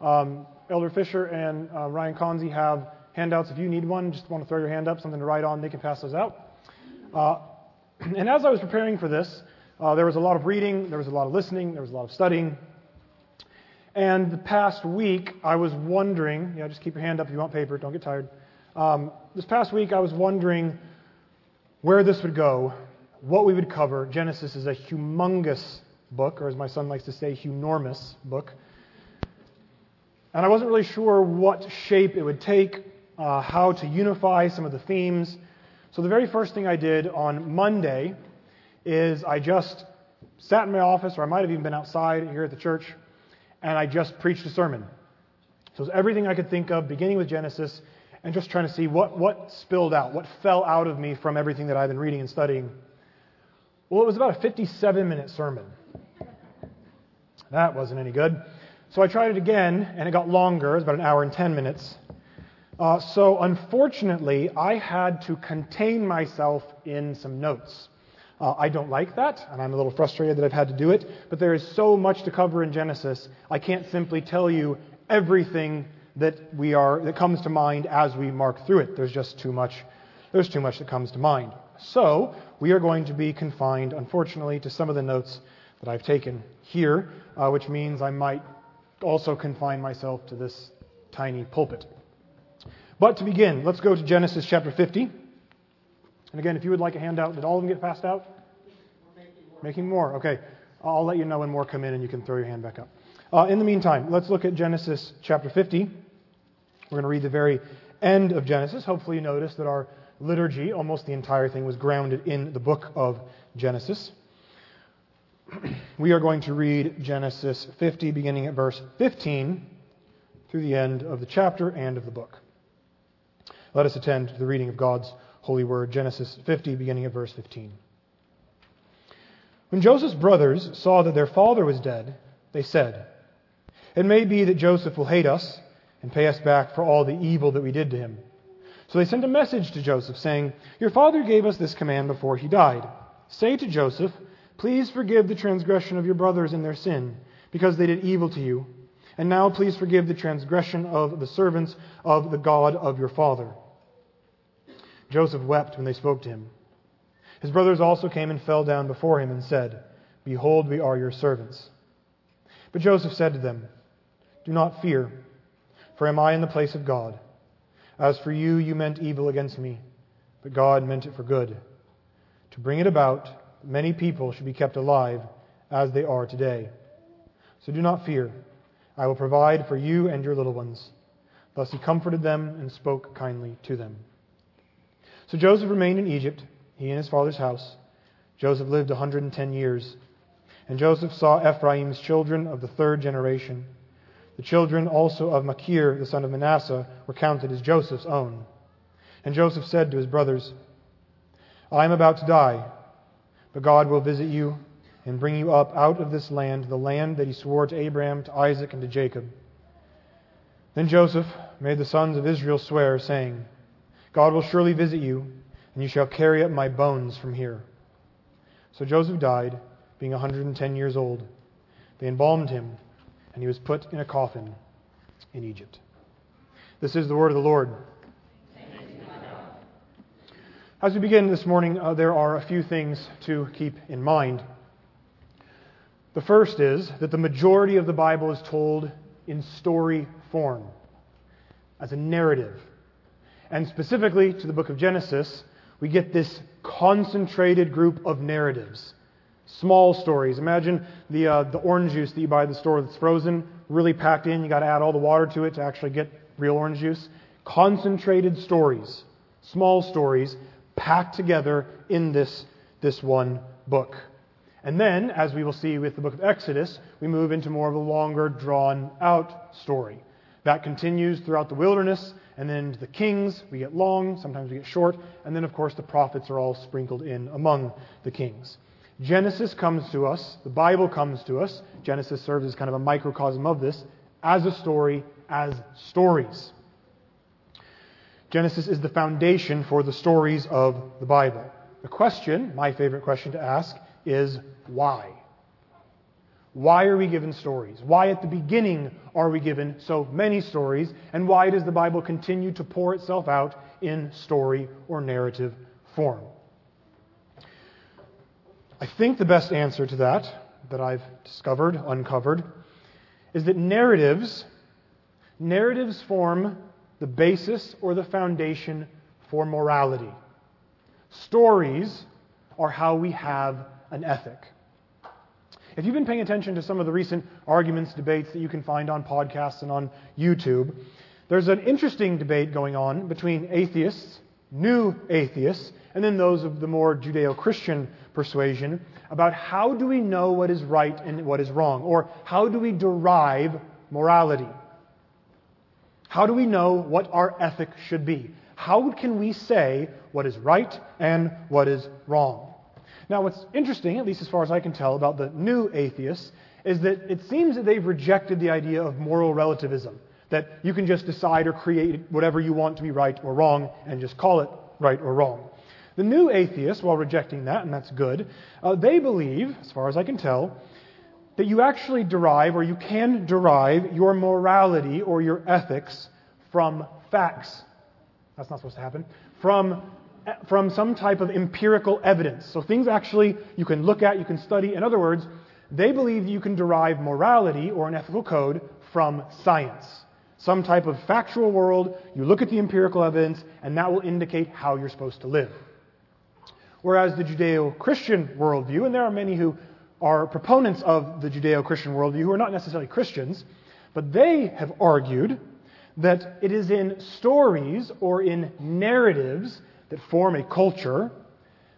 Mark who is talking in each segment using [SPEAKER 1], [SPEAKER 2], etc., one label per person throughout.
[SPEAKER 1] Um, Elder Fisher and uh, Ryan Conzi have handouts. If you need one, just want to throw your hand up, something to write on, they can pass those out. Uh, and as I was preparing for this, uh, there was a lot of reading, there was a lot of listening, there was a lot of studying. And the past week, I was wondering, yeah, just keep your hand up if you want paper, don't get tired. Um, this past week, I was wondering where this would go, what we would cover. Genesis is a humongous book, or as my son likes to say, hunormous book. And I wasn't really sure what shape it would take, uh, how to unify some of the themes. So the very first thing I did on Monday is I just sat in my office, or I might have even been outside here at the church, and I just preached a sermon. So it was everything I could think of, beginning with Genesis, and just trying to see what, what spilled out, what fell out of me from everything that I've been reading and studying. Well, it was about a 57 minute sermon. That wasn't any good. So I tried it again, and it got longer. It was about an hour and 10 minutes. Uh, so unfortunately, I had to contain myself in some notes. Uh, I don't like that, and I'm a little frustrated that I've had to do it, but there is so much to cover in Genesis, I can't simply tell you everything that we are that comes to mind as we mark through it. There's just too much there's too much that comes to mind. So, we are going to be confined, unfortunately, to some of the notes that I've taken here, uh, which means I might also confine myself to this tiny pulpit. But to begin, let's go to Genesis chapter 50. And again, if you would like a handout, did all of them get passed out? Making more. making more. Okay. I'll let you know when more come in and you can throw your hand back up. Uh, in the meantime, let's look at Genesis chapter 50. We're going to read the very end of Genesis. Hopefully, you notice that our liturgy, almost the entire thing, was grounded in the book of Genesis. We are going to read Genesis 50, beginning at verse 15, through the end of the chapter and of the book. Let us attend to the reading of God's holy word, Genesis 50, beginning at verse 15. When Joseph's brothers saw that their father was dead, they said, It may be that Joseph will hate us and pay us back for all the evil that we did to him. So they sent a message to Joseph saying, Your father gave us this command before he died. Say to Joseph, Please forgive the transgression of your brothers in their sin, because they did evil to you. And now please forgive the transgression of the servants of the God of your father. Joseph wept when they spoke to him. His brothers also came and fell down before him and said, Behold, we are your servants. But Joseph said to them, Do not fear. For am I in the place of God? As for you, you meant evil against me, but God meant it for good, to bring it about many people should be kept alive as they are today. So do not fear. I will provide for you and your little ones. Thus he comforted them and spoke kindly to them. So Joseph remained in Egypt, he and his father's house. Joseph lived a 110 years. And Joseph saw Ephraim's children of the third generation. The children also of Machir, the son of Manasseh, were counted as Joseph's own. And Joseph said to his brothers, I am about to die, but God will visit you and bring you up out of this land, the land that he swore to Abraham, to Isaac, and to Jacob. Then Joseph made the sons of Israel swear, saying, God will surely visit you, and you shall carry up my bones from here. So Joseph died, being a 110 years old. They embalmed him and he was put in a coffin in Egypt. This is the word of the Lord. As we begin this morning, uh, there are a few things to keep in mind. The first is that the majority of the Bible is told in story form, as a narrative. And specifically to the book of Genesis, we get this concentrated group of narratives Small stories. Imagine the, uh, the orange juice that you buy at the store that's frozen, really packed in. You got to add all the water to it to actually get real orange juice. Concentrated stories, small stories, packed together in this, this one book. And then, as we will see with the book of Exodus, we move into more of a longer, drawn out story. That continues throughout the wilderness, and then the kings, we get long, sometimes we get short, and then, of course, the prophets are all sprinkled in among the kings. Genesis comes to us, the Bible comes to us. Genesis serves as kind of a microcosm of this, as a story, as stories. Genesis is the foundation for the stories of the Bible. The question, my favorite question to ask, is why? Why are we given stories? Why at the beginning are we given so many stories? And why does the Bible continue to pour itself out in story or narrative form? I think the best answer to that, that I've discovered, uncovered, is that narratives, narratives form the basis or the foundation for morality. Stories are how we have an ethic. If you've been paying attention to some of the recent arguments, debates that you can find on podcasts and on YouTube, there's an interesting debate going on between atheists, new atheists, and then those of the more Judeo Christian persuasion about how do we know what is right and what is wrong, or how do we derive morality? How do we know what our ethic should be? How can we say what is right and what is wrong? Now, what's interesting, at least as far as I can tell, about the new atheists is that it seems that they've rejected the idea of moral relativism, that you can just decide or create whatever you want to be right or wrong and just call it right or wrong. The new atheists, while rejecting that, and that's good, uh, they believe, as far as I can tell, that you actually derive or you can derive your morality or your ethics from facts. That's not supposed to happen. From, from some type of empirical evidence. So things actually you can look at, you can study. In other words, they believe you can derive morality or an ethical code from science. Some type of factual world, you look at the empirical evidence, and that will indicate how you're supposed to live. Whereas the Judeo Christian worldview, and there are many who are proponents of the Judeo Christian worldview who are not necessarily Christians, but they have argued that it is in stories or in narratives that form a culture,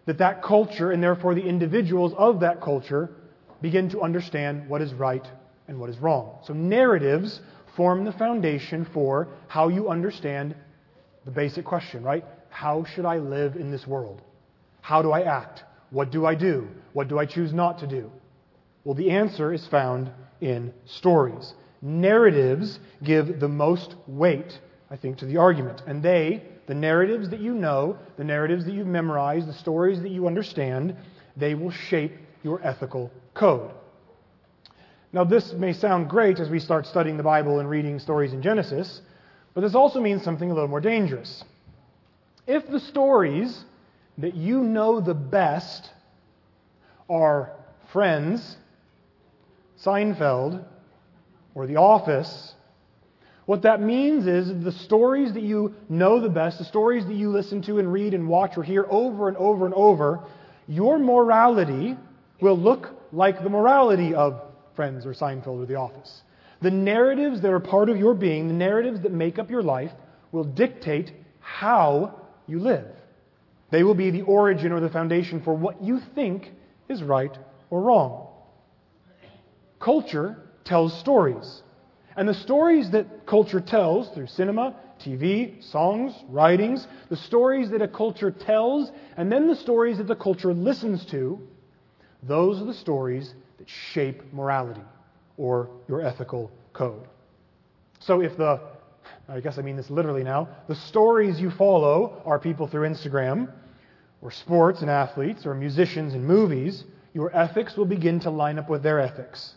[SPEAKER 1] that that culture and therefore the individuals of that culture begin to understand what is right and what is wrong. So narratives form the foundation for how you understand the basic question, right? How should I live in this world? How do I act? What do I do? What do I choose not to do? Well, the answer is found in stories. Narratives give the most weight, I think, to the argument. And they, the narratives that you know, the narratives that you've memorized, the stories that you understand, they will shape your ethical code. Now, this may sound great as we start studying the Bible and reading stories in Genesis, but this also means something a little more dangerous. If the stories that you know the best are Friends, Seinfeld, or The Office, what that means is the stories that you know the best, the stories that you listen to and read and watch or hear over and over and over, your morality will look like the morality of Friends or Seinfeld or The Office. The narratives that are part of your being, the narratives that make up your life, will dictate how you live. They will be the origin or the foundation for what you think is right or wrong. Culture tells stories. And the stories that culture tells through cinema, TV, songs, writings, the stories that a culture tells, and then the stories that the culture listens to, those are the stories that shape morality or your ethical code. So if the, I guess I mean this literally now, the stories you follow are people through Instagram, or sports and athletes or musicians and movies, your ethics will begin to line up with their ethics.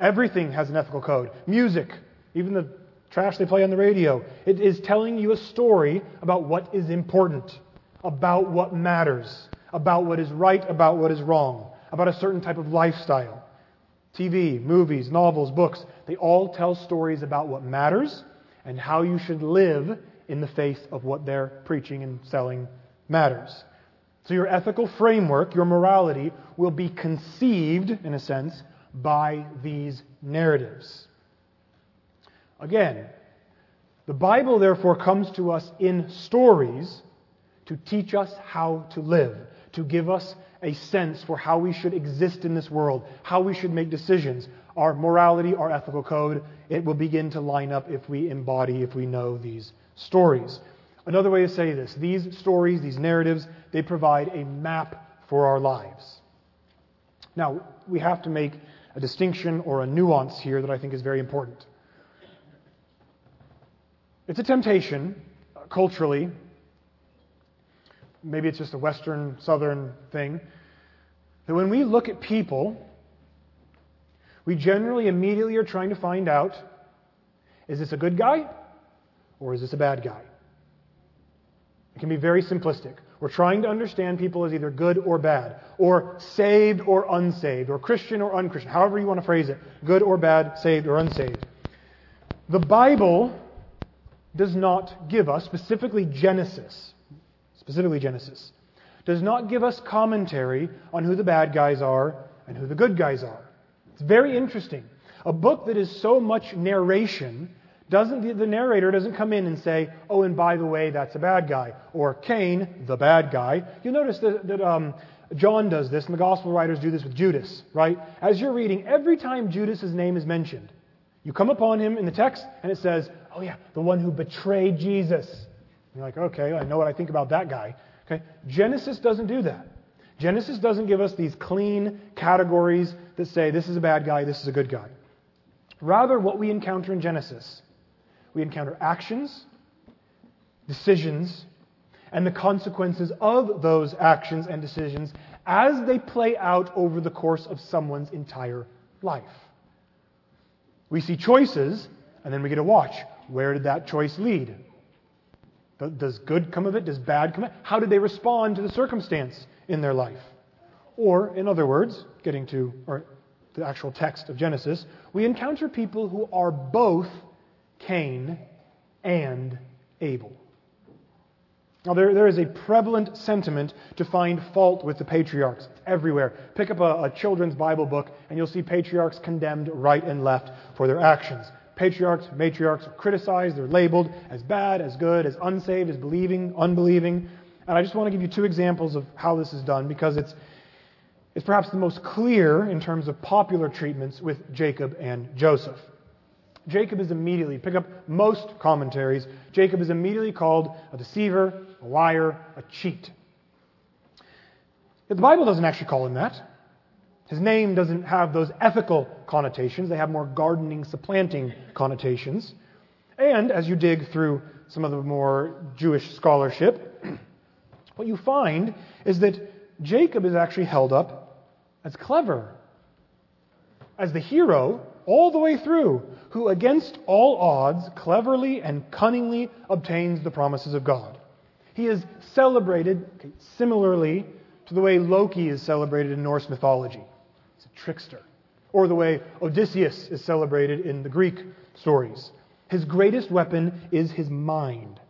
[SPEAKER 1] Everything has an ethical code. Music, even the trash they play on the radio, it is telling you a story about what is important, about what matters, about what is right, about what is wrong, about a certain type of lifestyle. TV, movies, novels, books, they all tell stories about what matters and how you should live in the face of what they're preaching and selling matters. So your ethical framework, your morality, will be conceived, in a sense, by these narratives. Again, the Bible therefore comes to us in stories to teach us how to live, to give us a sense for how we should exist in this world, how we should make decisions. Our morality, our ethical code, it will begin to line up if we embody, if we know these stories. Another way to say this these stories, these narratives, they provide a map for our lives. Now, we have to make a distinction or a nuance here that I think is very important. It's a temptation, uh, culturally, maybe it's just a Western, Southern thing, that when we look at people, we generally immediately are trying to find out is this a good guy or is this a bad guy? It can be very simplistic. We're trying to understand people as either good or bad, or saved or unsaved, or Christian or unchristian, however you want to phrase it good or bad, saved or unsaved. The Bible does not give us, specifically Genesis, specifically Genesis, does not give us commentary on who the bad guys are and who the good guys are. It's very interesting. A book that is so much narration doesn't the, narrator doesn't come in and say, "Oh, and by the way, that's a bad guy," or Cain, the bad guy. You'll notice that, that um, John does this, and the gospel writers do this with Judas, right? As you're reading, every time Judas' name is mentioned, you come upon him in the text, and it says, "Oh yeah, the one who betrayed Jesus." And you're like, "Okay, I know what I think about that guy." Okay, Genesis doesn't do that. Genesis doesn't give us these clean categories that say this is a bad guy, this is a good guy. Rather, what we encounter in Genesis we encounter actions, decisions, and the consequences of those actions and decisions as they play out over the course of someone's entire life. We see choices, and then we get to watch. Where did that choice lead? Does good come of it? Does bad come of it? How did they respond to the circumstance in their life? Or, in other words, getting to or the actual text of Genesis, we encounter people who are both Cain, and Abel. Now, there, there is a prevalent sentiment to find fault with the patriarchs. Everywhere. Pick up a, a children's Bible book, and you'll see patriarchs condemned right and left for their actions. Patriarchs, matriarchs are criticized. They're labeled as bad, as good, as unsaved, as believing, unbelieving. And I just want to give you two examples of how this is done because it's, it's perhaps the most clear in terms of popular treatments with Jacob and Joseph. Jacob is immediately, pick up most commentaries, Jacob is immediately called a deceiver, a liar, a cheat. But the Bible doesn't actually call him that. His name doesn't have those ethical connotations, they have more gardening, supplanting connotations. And as you dig through some of the more Jewish scholarship, what you find is that Jacob is actually held up as clever, as the hero all the way through, who against all odds cleverly and cunningly obtains the promises of God. He is celebrated similarly to the way Loki is celebrated in Norse mythology. He's a trickster. Or the way Odysseus is celebrated in the Greek stories. His greatest weapon is his mind.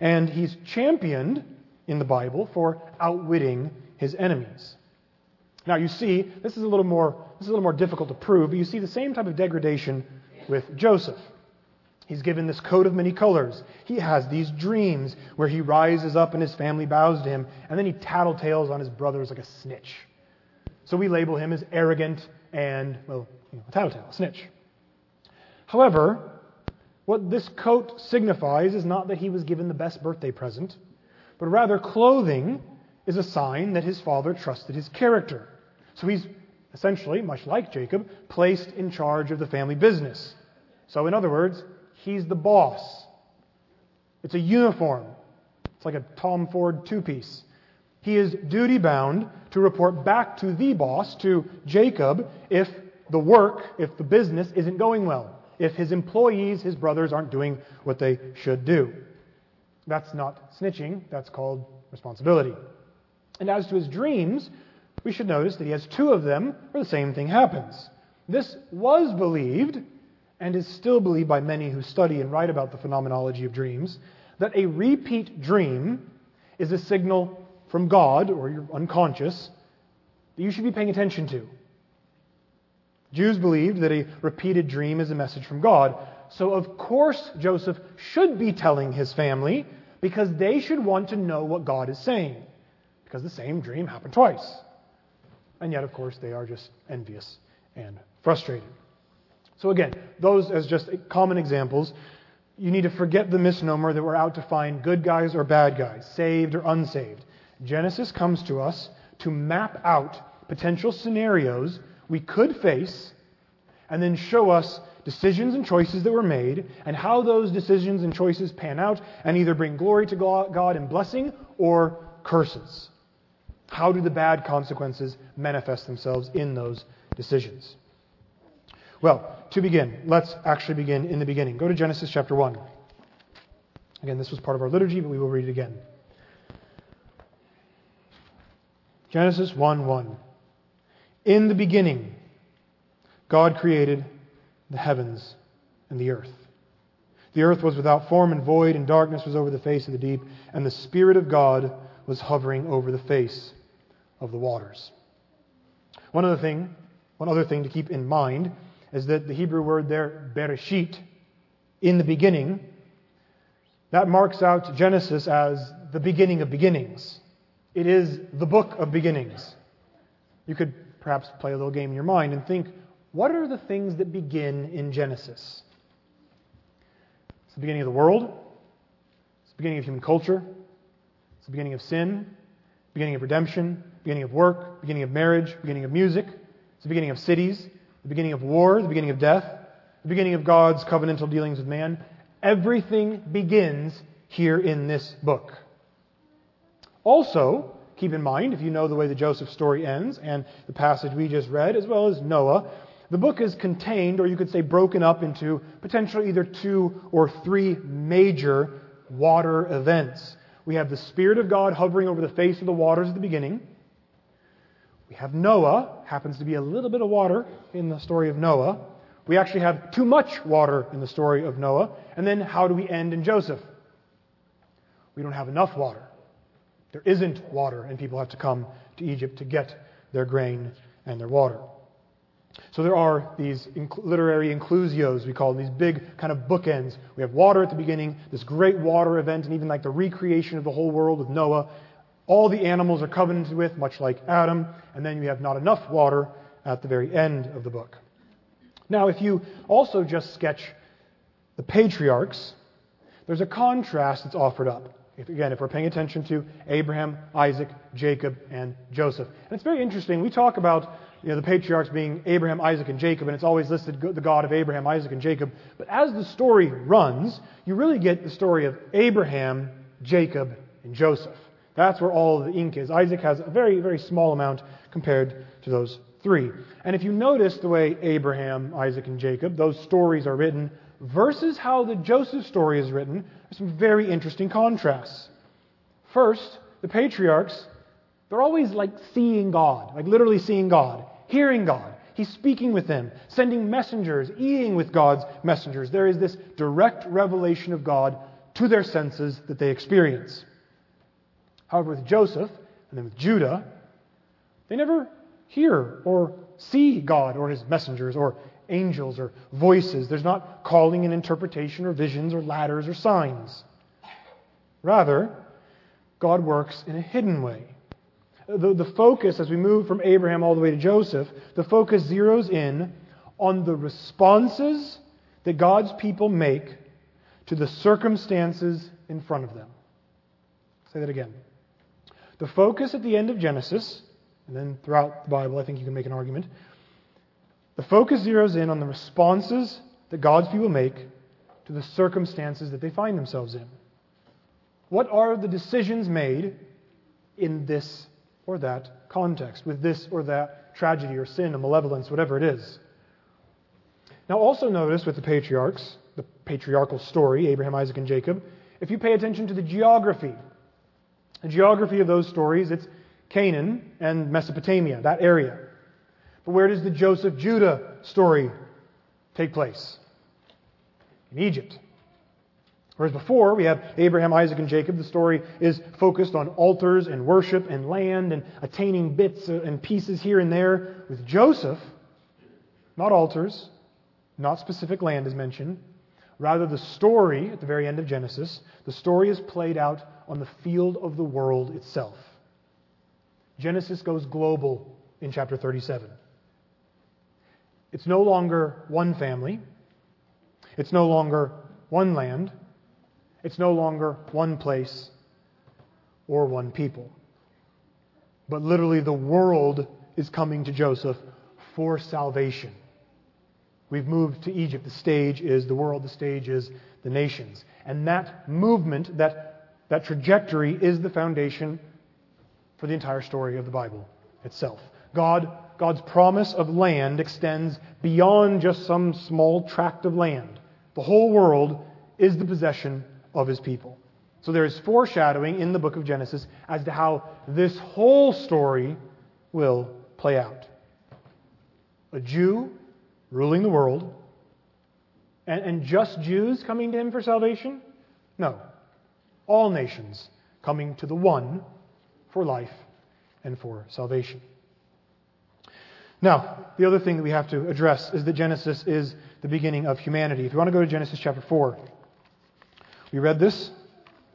[SPEAKER 1] And he's championed in the Bible for outwitting his enemies. Now you see, this is a little more this is a little more difficult to prove, but you see the same type of degradation with Joseph. He's given this coat of many colors. He has these dreams where he rises up and his family bows to him, and then he tattletales on his brothers like a snitch. So we label him as arrogant and, well, you know, a tattletale, a snitch. However, what this coat signifies is not that he was given the best birthday present, but rather clothing is a sign that his father trusted his character. So he's essentially, much like Jacob, placed in charge of the family business. So, in other words, he's the boss. It's a uniform, it's like a Tom Ford two piece. He is duty bound to report back to the boss, to Jacob, if the work, if the business isn't going well, if his employees, his brothers, aren't doing what they should do. That's not snitching, that's called responsibility. And as to his dreams, we should notice that he has two of them where the same thing happens. This was believed, and is still believed by many who study and write about the phenomenology of dreams, that a repeat dream is a signal from God, or your unconscious, that you should be paying attention to. Jews believed that a repeated dream is a message from God. So, of course, Joseph should be telling his family because they should want to know what God is saying. Because the same dream happened twice. And yet, of course, they are just envious and frustrated. So, again, those as just common examples. You need to forget the misnomer that we're out to find good guys or bad guys, saved or unsaved. Genesis comes to us to map out potential scenarios we could face and then show us decisions and choices that were made and how those decisions and choices pan out and either bring glory to God and blessing or curses. How do the bad consequences manifest themselves in those decisions? Well, to begin, let's actually begin in the beginning. Go to Genesis chapter 1. Again, this was part of our liturgy, but we will read it again. Genesis 1 1. In the beginning, God created the heavens and the earth. The earth was without form and void, and darkness was over the face of the deep, and the Spirit of God was hovering over the face of the waters. One other thing, one other thing to keep in mind is that the Hebrew word there, bereshit, in the beginning, that marks out Genesis as the beginning of beginnings. It is the book of beginnings. You could perhaps play a little game in your mind and think, what are the things that begin in Genesis? It's the beginning of the world, it's the beginning of human culture, it's the beginning of sin, beginning of redemption, beginning of work, beginning of marriage, beginning of music, it's the beginning of cities, the beginning of war, the beginning of death, the beginning of God's covenantal dealings with man. Everything begins here in this book. Also, keep in mind, if you know the way the Joseph story ends and the passage we just read, as well as Noah, the book is contained, or you could say broken up into potentially either two or three major water events. We have the Spirit of God hovering over the face of the waters at the beginning. We have Noah, happens to be a little bit of water in the story of Noah. We actually have too much water in the story of Noah. And then how do we end in Joseph? We don't have enough water. There isn't water, and people have to come to Egypt to get their grain and their water. So there are these literary inclusios, we call them, these big kind of bookends. We have water at the beginning, this great water event, and even like the recreation of the whole world with Noah. All the animals are covenanted with, much like Adam, and then you have not enough water at the very end of the book. Now, if you also just sketch the patriarchs, there's a contrast that's offered up. If, again, if we're paying attention to Abraham, Isaac, Jacob, and Joseph. And it's very interesting. We talk about you know, the patriarchs being Abraham, Isaac, and Jacob, and it's always listed the God of Abraham, Isaac, and Jacob. But as the story runs, you really get the story of Abraham, Jacob, and Joseph. That's where all the ink is. Isaac has a very, very small amount compared to those three. And if you notice the way Abraham, Isaac, and Jacob, those stories are written, versus how the Joseph story is written, there's some very interesting contrasts. First, the patriarchs, they're always like seeing God, like literally seeing God hearing God. He's speaking with them, sending messengers, eating with God's messengers. There is this direct revelation of God to their senses that they experience. However, with Joseph and then with Judah, they never hear or see God or his messengers or angels or voices. There's not calling and interpretation or visions or ladders or signs. Rather, God works in a hidden way the, the focus, as we move from Abraham all the way to Joseph, the focus zeroes in on the responses that God's people make to the circumstances in front of them. Say that again. The focus at the end of Genesis, and then throughout the Bible, I think you can make an argument. The focus zeroes in on the responses that God's people make to the circumstances that they find themselves in. What are the decisions made in this or that context, with this or that tragedy or sin or malevolence, whatever it is. Now, also notice with the patriarchs, the patriarchal story, Abraham, Isaac, and Jacob, if you pay attention to the geography, the geography of those stories, it's Canaan and Mesopotamia, that area. But where does the Joseph Judah story take place? In Egypt. Whereas before, we have Abraham, Isaac, and Jacob. The story is focused on altars and worship and land and attaining bits and pieces here and there. With Joseph, not altars, not specific land is mentioned. Rather, the story at the very end of Genesis, the story is played out on the field of the world itself. Genesis goes global in chapter 37. It's no longer one family. It's no longer one land. It's no longer one place or one people. But literally, the world is coming to Joseph for salvation. We've moved to Egypt. The stage is the world, the stage is the nations. And that movement, that, that trajectory, is the foundation for the entire story of the Bible itself. God God's promise of land extends beyond just some small tract of land. The whole world is the possession of his people. So there is foreshadowing in the book of Genesis as to how this whole story will play out. A Jew ruling the world, and, and just Jews coming to him for salvation? No. All nations coming to the one for life and for salvation. Now, the other thing that we have to address is that Genesis is the beginning of humanity. If you want to go to Genesis chapter 4, we read this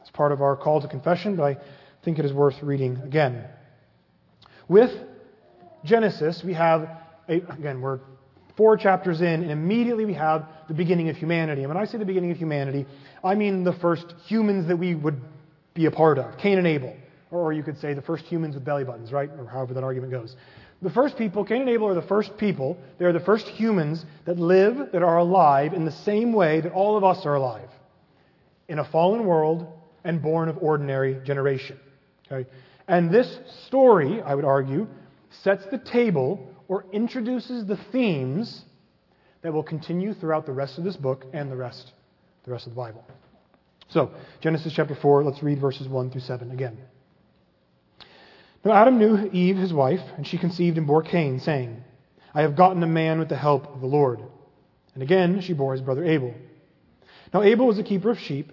[SPEAKER 1] as part of our call to confession, but I think it is worth reading again. With Genesis, we have, a, again, we're four chapters in, and immediately we have the beginning of humanity. And when I say the beginning of humanity, I mean the first humans that we would be a part of Cain and Abel. Or you could say the first humans with belly buttons, right? Or however that argument goes. The first people, Cain and Abel are the first people. They are the first humans that live, that are alive in the same way that all of us are alive. In a fallen world and born of ordinary generation. Okay? And this story, I would argue, sets the table or introduces the themes that will continue throughout the rest of this book and the rest, the rest of the Bible. So, Genesis chapter 4, let's read verses 1 through 7 again. Now Adam knew Eve, his wife, and she conceived and bore Cain, saying, I have gotten a man with the help of the Lord. And again she bore his brother Abel. Now Abel was a keeper of sheep,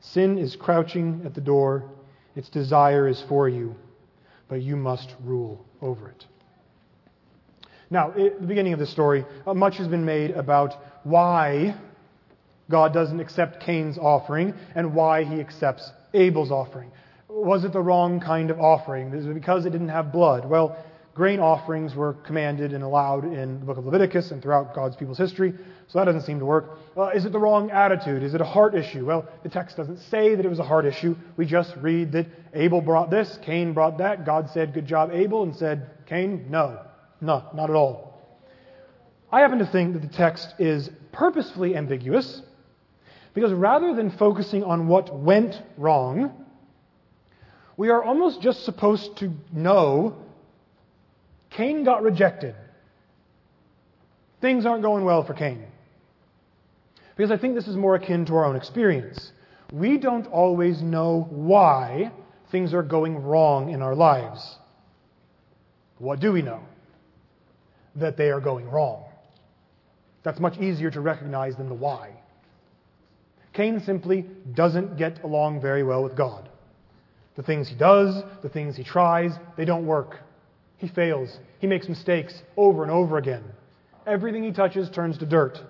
[SPEAKER 1] sin is crouching at the door, its desire is for you, but you must rule over it. Now, at the beginning of the story, uh, much has been made about why God doesn't accept Cain's offering and why he accepts Abel's offering. Was it the wrong kind of offering? Is it because it didn't have blood? Well, grain offerings were commanded and allowed in the book of Leviticus and throughout God's people's history, so that doesn't seem to work. Uh, is it the wrong attitude? Is it a heart issue? Well, the text doesn't say that it was a heart issue. We just read that Abel brought this, Cain brought that. God said, Good job, Abel, and said, Cain, no. No, not at all. I happen to think that the text is purposefully ambiguous because rather than focusing on what went wrong, we are almost just supposed to know Cain got rejected. Things aren't going well for Cain. Because I think this is more akin to our own experience. We don't always know why things are going wrong in our lives. What do we know? That they are going wrong. That's much easier to recognize than the why. Cain simply doesn't get along very well with God. The things he does, the things he tries, they don't work. He fails. He makes mistakes over and over again. Everything he touches turns to dirt.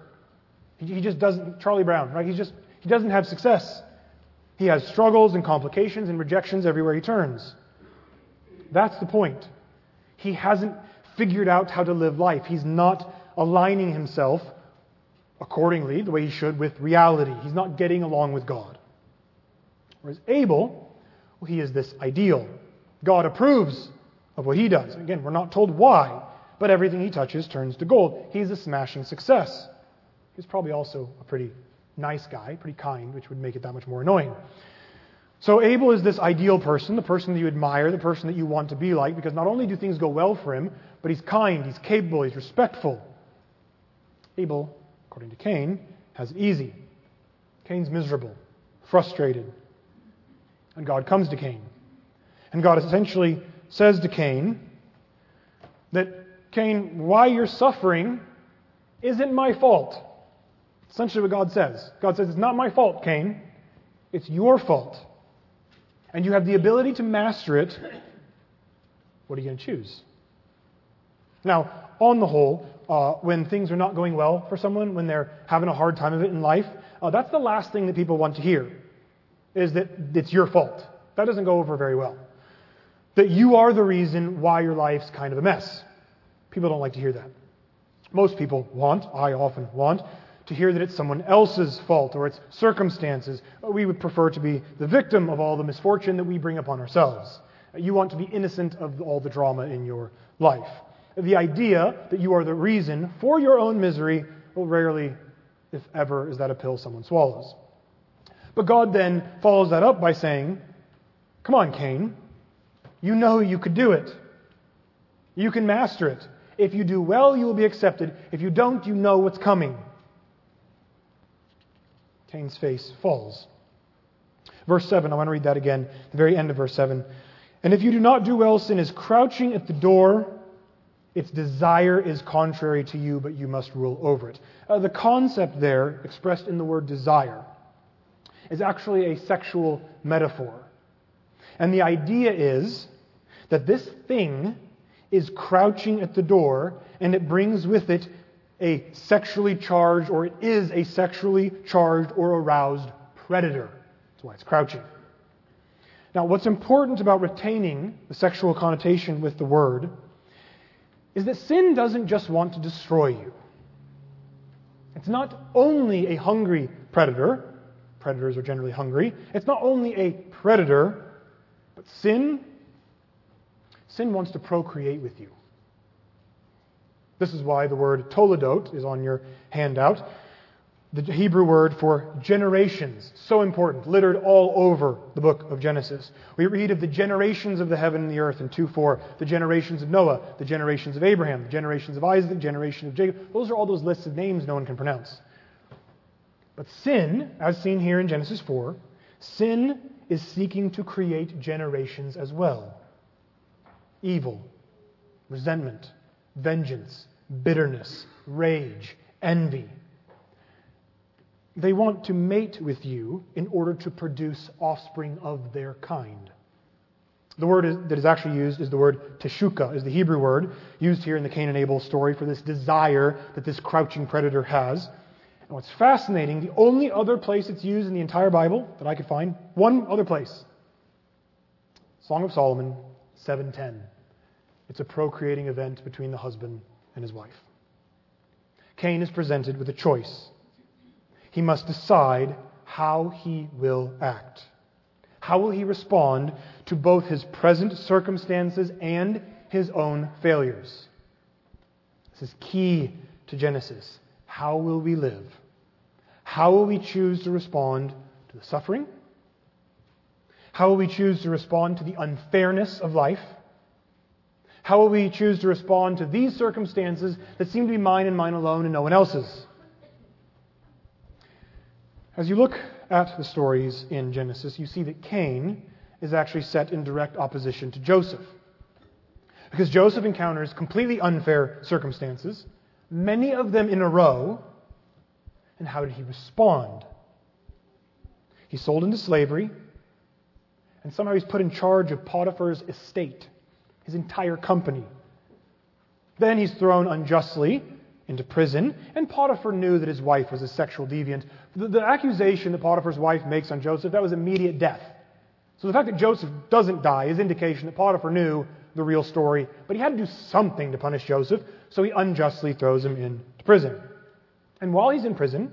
[SPEAKER 1] He just doesn't, Charlie Brown, right? He just, he doesn't have success. He has struggles and complications and rejections everywhere he turns. That's the point. He hasn't figured out how to live life. He's not aligning himself accordingly, the way he should, with reality. He's not getting along with God. Whereas Abel, well, he is this ideal. God approves of what he does. Again, we're not told why, but everything he touches turns to gold. He's a smashing success. He's probably also a pretty nice guy, pretty kind, which would make it that much more annoying. So Abel is this ideal person, the person that you admire, the person that you want to be like, because not only do things go well for him, but he's kind, he's capable, he's respectful. Abel according to Cain, has it easy. Cain's miserable, frustrated. And God comes to Cain. And God essentially says to Cain that, Cain, why you're suffering isn't my fault. Essentially what God says. God says, It's not my fault, Cain. It's your fault. And you have the ability to master it. What are you going to choose? Now, on the whole, uh, when things are not going well for someone, when they're having a hard time of it in life, uh, that's the last thing that people want to hear, is that it's your fault. That doesn't go over very well. That you are the reason why your life's kind of a mess. People don't like to hear that. Most people want, I often want, to hear that it's someone else's fault or it's circumstances. We would prefer to be the victim of all the misfortune that we bring upon ourselves. You want to be innocent of all the drama in your life. The idea that you are the reason for your own misery, well, rarely, if ever, is that a pill someone swallows. But God then follows that up by saying, Come on, Cain. You know you could do it. You can master it. If you do well, you will be accepted. If you don't, you know what's coming. Cain's face falls. Verse 7, I want to read that again, the very end of verse 7. And if you do not do well, sin is crouching at the door. Its desire is contrary to you, but you must rule over it. Uh, the concept there, expressed in the word desire, is actually a sexual metaphor. And the idea is that this thing is crouching at the door and it brings with it a sexually charged, or it is a sexually charged or aroused predator. That's why it's crouching. Now, what's important about retaining the sexual connotation with the word is that sin doesn't just want to destroy you. It's not only a hungry predator, predators are generally hungry, it's not only a predator, but sin sin wants to procreate with you. This is why the word toledot is on your handout. The Hebrew word for generations, so important, littered all over the book of Genesis. We read of the generations of the heaven and the earth in 2 4, the generations of Noah, the generations of Abraham, the generations of Isaac, the generation of Jacob. Those are all those lists of names no one can pronounce. But sin, as seen here in Genesis 4, sin is seeking to create generations as well evil, resentment, vengeance, bitterness, rage, envy. They want to mate with you in order to produce offspring of their kind. The word that is actually used is the word teshuka, is the Hebrew word used here in the Cain and Abel story for this desire that this crouching predator has. And what's fascinating, the only other place it's used in the entire Bible that I could find, one other place, Song of Solomon 7:10. It's a procreating event between the husband and his wife. Cain is presented with a choice. He must decide how he will act. How will he respond to both his present circumstances and his own failures? This is key to Genesis. How will we live? How will we choose to respond to the suffering? How will we choose to respond to the unfairness of life? How will we choose to respond to these circumstances that seem to be mine and mine alone and no one else's? As you look at the stories in Genesis, you see that Cain is actually set in direct opposition to Joseph. Because Joseph encounters completely unfair circumstances, many of them in a row, and how did he respond? He sold into slavery, and somehow he's put in charge of Potiphar's estate his entire company. Then he's thrown unjustly into prison, and Potiphar knew that his wife was a sexual deviant. The, the, accusation that Potiphar's wife makes on Joseph, that was immediate death. So the fact that Joseph doesn't die is indication that Potiphar knew the real story, but he had to do something to punish Joseph, so he unjustly throws him into prison. And while he's in prison,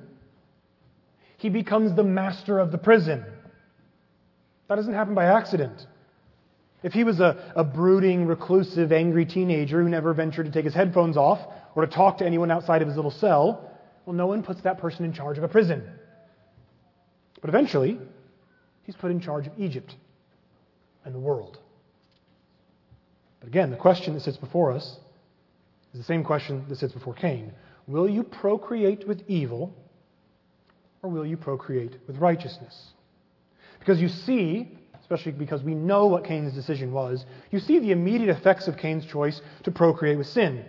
[SPEAKER 1] he becomes the master of the prison. That doesn't happen by accident. If he was a, a brooding, reclusive, angry teenager who never ventured to take his headphones off or to talk to anyone outside of his little cell, well, no one puts that person in charge of a prison. But eventually, he's put in charge of Egypt and the world. But again, the question that sits before us is the same question that sits before Cain. Will you procreate with evil or will you procreate with righteousness? Because you see especially because we know what Cain's decision was, you see the immediate effects of Cain's choice to procreate with sin.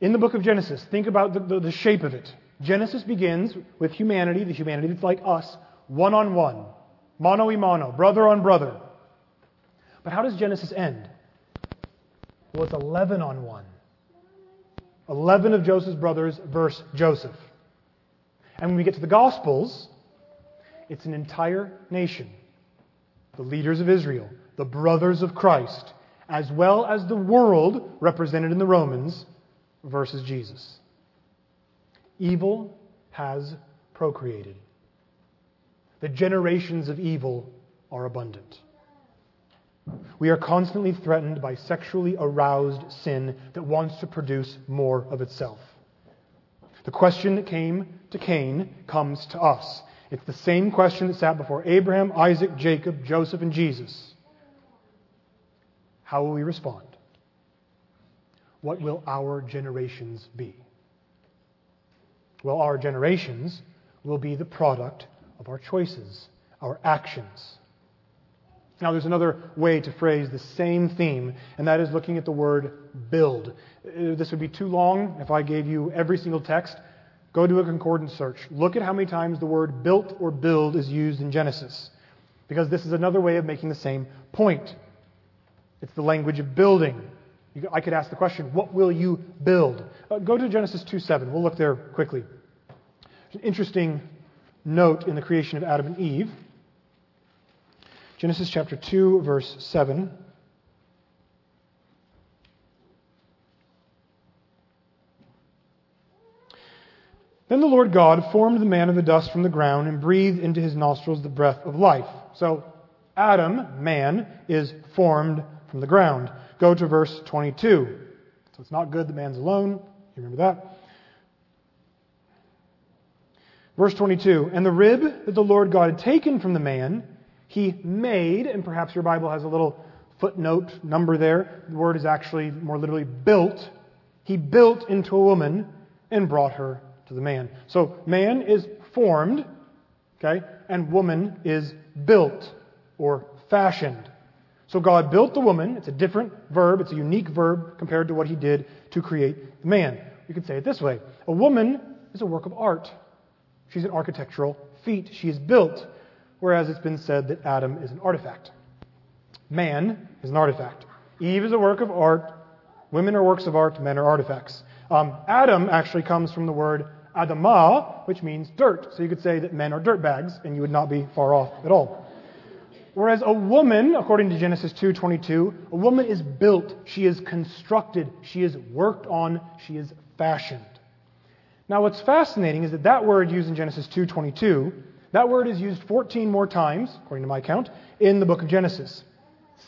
[SPEAKER 1] In the book of Genesis, think about the, the, the shape of it. Genesis begins with humanity, the humanity that's like us, one on one, mano y mano, brother on brother. But how does Genesis end? Well, it's 11 on 1. 11 of Joseph's brothers verse Joseph. And when we get to the Gospels, it's an entire nation the leaders of Israel, the brothers of Christ, as well as the world represented in the Romans versus Jesus. Evil has procreated. The generations of evil are abundant. We are constantly threatened by sexually aroused sin that wants to produce more of itself. The question that came to Cain comes to us. It's the same question that sat before Abraham, Isaac, Jacob, Joseph, and Jesus. How will we respond? What will our generations be? Well, our generations will be the product of our choices, our actions. Now, there's another way to phrase the same theme, and that is looking at the word build. Uh, this would be too long if I gave you every single text. Go do a concordance search. Look at how many times the word built or build is used in Genesis, because this is another way of making the same point. It's the language of building. I could ask the question, what will you build? Uh, go to Genesis 2 7. We'll look there quickly. An interesting note in the creation of Adam and Eve. Genesis chapter 2, verse 7. Then the Lord God formed the man of the dust from the ground and breathed into his nostrils the breath of life. So, Adam, man, is formed from the ground. Go to verse 22. So it's not good that man's alone. You remember that? Verse 22 And the rib that the Lord God had taken from the man, he made, and perhaps your Bible has a little footnote number there. The word is actually more literally built. He built into a woman and brought her to the man. So man is formed, okay, and woman is built or fashioned. So God built the woman. It's a different verb. It's a unique verb compared to what he did to create the man. You could say it this way. A woman is a work of art. She's an architectural feat. She is built, whereas it's been said that Adam is an artifact. Man is an artifact. Eve is a work of art. Women are works of art. Men are artifacts. Um, Adam actually comes from the word Adamah, which means dirt. So you could say that men are dirt bags, and you would not be far off at all. Whereas a woman, according to Genesis 2:22, a woman is built, she is constructed, she is worked on, she is fashioned. Now what's fascinating is that that word used in Genesis 2:22, that word is used 14 more times, according to my count, in the book of Genesis.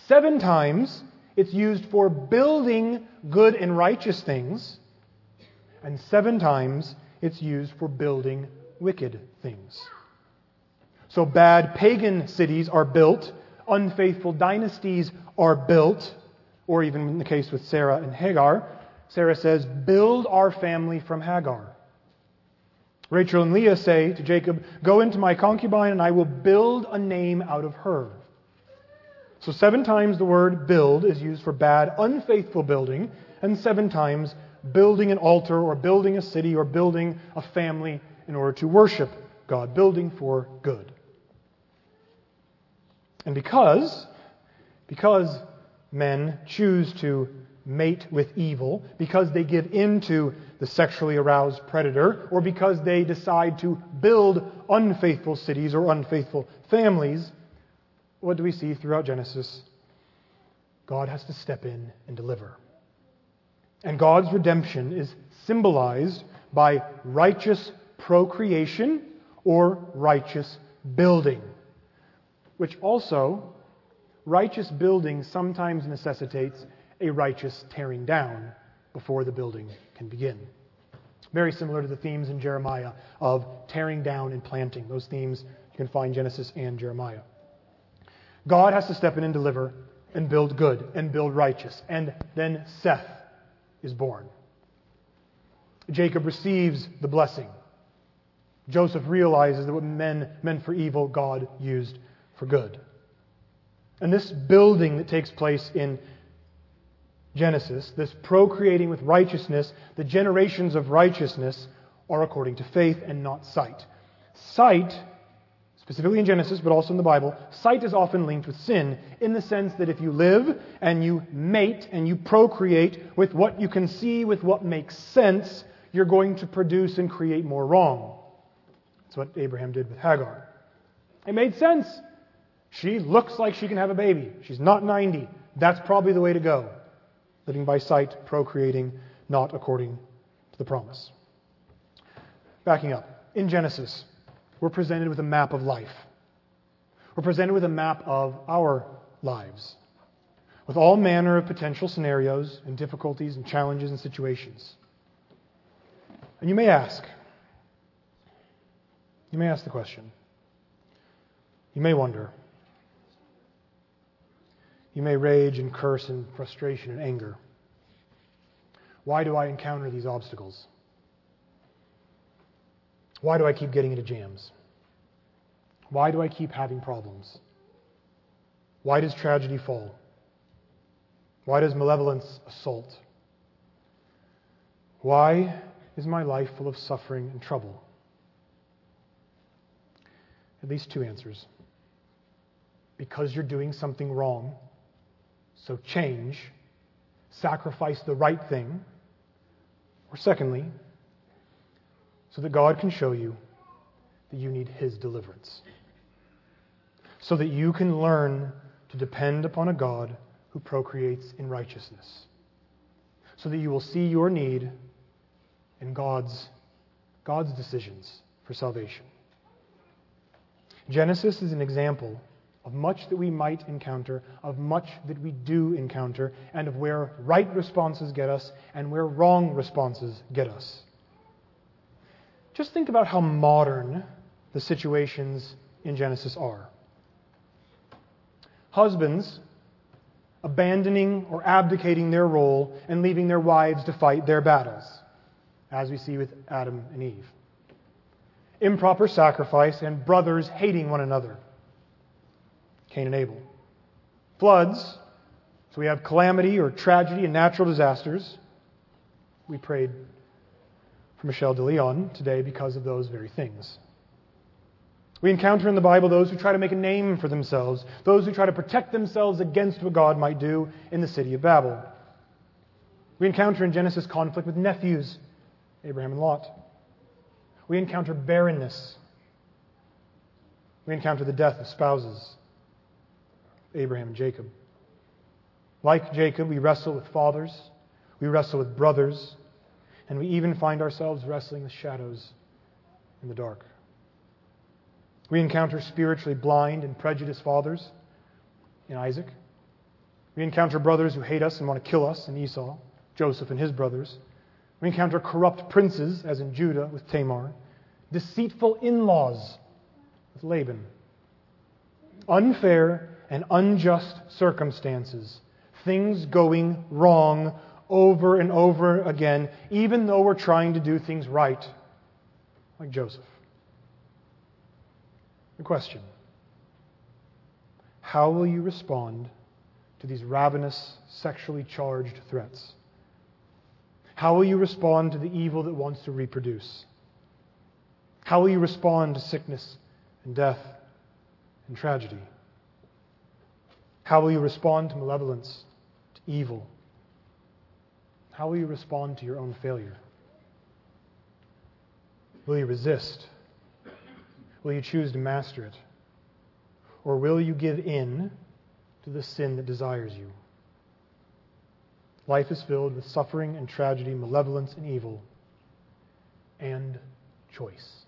[SPEAKER 1] 7 times it's used for building good and righteous things, and 7 times it's used for building wicked things. So bad pagan cities are built, unfaithful dynasties are built, or even in the case with Sarah and Hagar, Sarah says, Build our family from Hagar. Rachel and Leah say to Jacob, Go into my concubine, and I will build a name out of her. So, seven times the word build is used for bad, unfaithful building, and seven times building an altar, or building a city, or building a family in order to worship God, building for good. And because, because men choose to mate with evil, because they give in to the sexually aroused predator, or because they decide to build unfaithful cities or unfaithful families, what do we see throughout Genesis? God has to step in and deliver. And God's redemption is symbolized by righteous procreation or righteous building which also, righteous building sometimes necessitates a righteous tearing down before the building can begin. Very similar to the themes in Jeremiah of tearing down and planting. Those themes you can find Genesis and Jeremiah. God has to step in and deliver and build good and build righteous. And then Seth is born. Jacob receives the blessing. Joseph realizes that what men meant for evil, God used for good. And this building that takes place in Genesis, this procreating with righteousness, the generations of righteousness are according to faith and not sight. Sight, specifically in Genesis, but also in the Bible, sight is often linked with sin in the sense that if you live and you mate and you procreate with what you can see, with what makes sense, you're going to produce and create more wrong. That's what Abraham did with Hagar. It made sense. She looks like she can have a baby. She's not 90. That's probably the way to go. Living by sight, procreating, not according to the promise. Backing up. In Genesis, we're presented with a map of life. We're presented with a map of our lives, with all manner of potential scenarios and difficulties and challenges and situations. And you may ask, you may ask the question, you may wonder, you may rage and curse in frustration and anger. Why do I encounter these obstacles? Why do I keep getting into jams? Why do I keep having problems? Why does tragedy fall? Why does malevolence assault? Why is my life full of suffering and trouble? At least two answers. Because you're doing something wrong, so change, sacrifice the right thing. Or secondly, so that God can show you that you need His deliverance. So that you can learn to depend upon a God who procreates in righteousness. So that you will see your need in God's, God's decisions for salvation. Genesis is an example of much that we might encounter, of much that we do encounter, and of where right responses get us and where wrong responses get us. Just think about how modern the situations in Genesis are. Husbands abandoning or abdicating their role and leaving their wives to fight their battles, as we see with Adam and Eve. Improper sacrifice and brothers hating one another. Cain and Abel. Floods, so we have calamity or tragedy and natural disasters. We prayed for Michelle de Leon today because of those very things. We encounter in the Bible those who try to make a name for themselves, those who try to protect themselves against what God might do in the city of Babel. We encounter in Genesis conflict with nephews, Abraham and Lot. We encounter barrenness. We encounter the death of spouses, Abraham and Jacob. Like Jacob, we wrestle with fathers, we wrestle with brothers, and we even find ourselves wrestling with shadows in the dark. We encounter spiritually blind and prejudiced fathers in Isaac. We encounter brothers who hate us and want to kill us in Esau, Joseph and his brothers. We encounter corrupt princes, as in Judah with Tamar, deceitful in laws with Laban, unfair and unjust circumstances, things going wrong over and over again, even though we're trying to do things right, like Joseph. The question How will you respond to these ravenous, sexually charged threats? How will you respond to the evil that wants to reproduce? How will you respond to sickness and death and tragedy? How will you respond to malevolence, to evil? How will you respond to your own failure? Will you resist? Will you choose to master it? Or will you give in to the sin that desires you? Life is filled with suffering and tragedy, malevolence and evil, and choice.